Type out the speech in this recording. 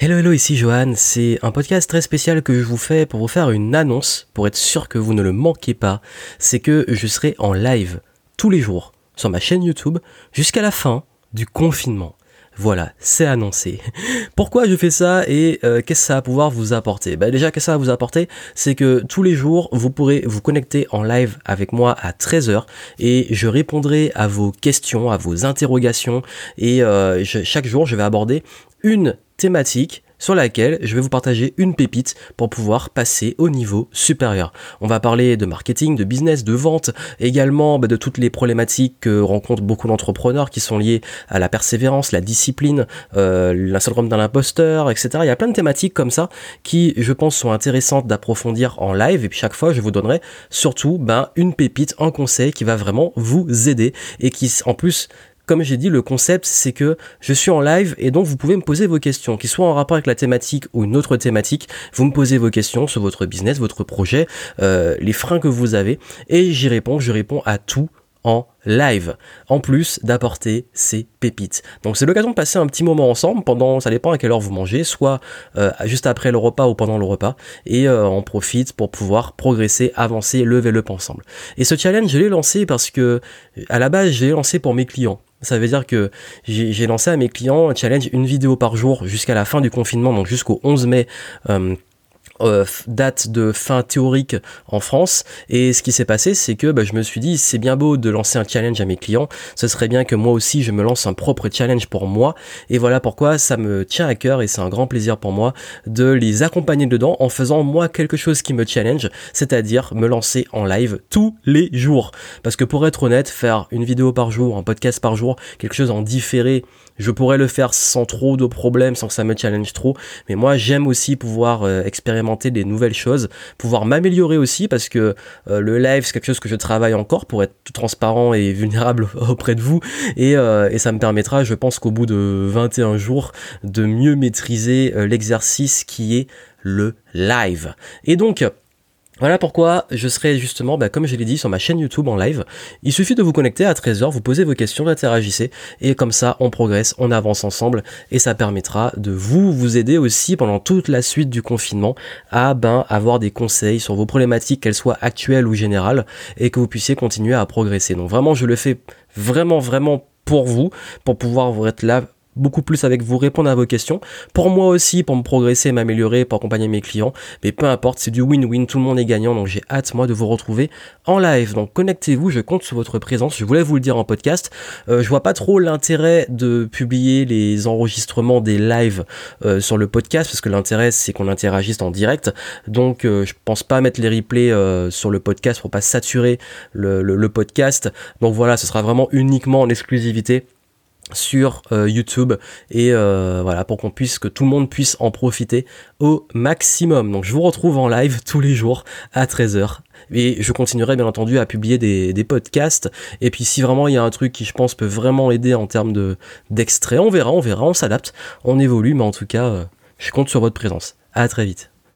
Hello hello, ici Johan, c'est un podcast très spécial que je vous fais pour vous faire une annonce, pour être sûr que vous ne le manquez pas, c'est que je serai en live tous les jours sur ma chaîne YouTube jusqu'à la fin du confinement. Voilà, c'est annoncé. Pourquoi je fais ça et euh, qu'est-ce que ça va pouvoir vous apporter? Bah Déjà, qu'est-ce que ça va vous apporter? C'est que tous les jours, vous pourrez vous connecter en live avec moi à 13h et je répondrai à vos questions, à vos interrogations et euh, chaque jour, je vais aborder une thématique sur laquelle je vais vous partager une pépite pour pouvoir passer au niveau supérieur. On va parler de marketing, de business, de vente, également bah, de toutes les problématiques que rencontrent beaucoup d'entrepreneurs qui sont liées à la persévérance, la discipline, euh, syndrome d'un imposteur, etc. Il y a plein de thématiques comme ça qui, je pense, sont intéressantes d'approfondir en live et puis chaque fois, je vous donnerai surtout ben, une pépite, un conseil qui va vraiment vous aider et qui, en plus, comme j'ai dit, le concept, c'est que je suis en live et donc vous pouvez me poser vos questions, qu'ils soient en rapport avec la thématique ou une autre thématique. Vous me posez vos questions sur votre business, votre projet, euh, les freins que vous avez et j'y réponds. Je réponds à tout en live, en plus d'apporter ces pépites. Donc c'est l'occasion de passer un petit moment ensemble pendant, ça dépend à quelle heure vous mangez, soit euh, juste après le repas ou pendant le repas, et euh, on profite pour pouvoir progresser, avancer, lever le ensemble. Et ce challenge, je l'ai lancé parce que à la base, je l'ai lancé pour mes clients. Ça veut dire que j'ai lancé à mes clients un challenge une vidéo par jour jusqu'à la fin du confinement, donc jusqu'au 11 mai euh, euh, date de fin théorique en France. Et ce qui s'est passé, c'est que bah, je me suis dit, c'est bien beau de lancer un challenge à mes clients, ce serait bien que moi aussi je me lance un propre challenge pour moi. Et voilà pourquoi ça me tient à cœur et c'est un grand plaisir pour moi de les accompagner dedans en faisant moi quelque chose qui me challenge, c'est-à-dire me lancer en live tous les jours. Parce que pour être honnête, faire une vidéo par jour, un podcast par jour, quelque chose en différé, je pourrais le faire sans trop de problèmes, sans que ça me challenge trop. Mais moi, j'aime aussi pouvoir euh, expérimenter des nouvelles choses, pouvoir m'améliorer aussi parce que euh, le live, c'est quelque chose que je travaille encore pour être tout transparent et vulnérable auprès de vous. Euh, et ça me permettra, je pense qu'au bout de 21 jours, de mieux maîtriser l'exercice qui est le live. Et donc, voilà pourquoi je serai justement, bah, comme je l'ai dit, sur ma chaîne YouTube en live. Il suffit de vous connecter à 13h, vous posez vos questions, interagissez, et comme ça, on progresse, on avance ensemble, et ça permettra de vous, vous aider aussi pendant toute la suite du confinement à ben, avoir des conseils sur vos problématiques, qu'elles soient actuelles ou générales, et que vous puissiez continuer à progresser. Donc vraiment, je le fais vraiment, vraiment pour vous, pour pouvoir vous être là beaucoup plus avec vous, répondre à vos questions. Pour moi aussi, pour me progresser, m'améliorer, pour accompagner mes clients. Mais peu importe, c'est du win-win, tout le monde est gagnant. Donc j'ai hâte, moi, de vous retrouver en live. Donc connectez-vous, je compte sur votre présence. Je voulais vous le dire en podcast. Euh, je vois pas trop l'intérêt de publier les enregistrements des lives euh, sur le podcast, parce que l'intérêt, c'est qu'on interagisse en direct. Donc euh, je pense pas mettre les replays sur le podcast pour pas saturer le, le podcast. Donc voilà, ce sera vraiment uniquement en exclusivité sur euh, YouTube et euh, voilà pour qu'on puisse que tout le monde puisse en profiter au maximum. Donc je vous retrouve en live tous les jours à 13h et je continuerai bien entendu à publier des, podcasts et puis si vraiment il y a un truc qui je pense peut vraiment aider en termes de d'extrait, on verra, on verra, on s'adapte, on évolue mais en tout cas euh, je compte sur votre présence. À très vite.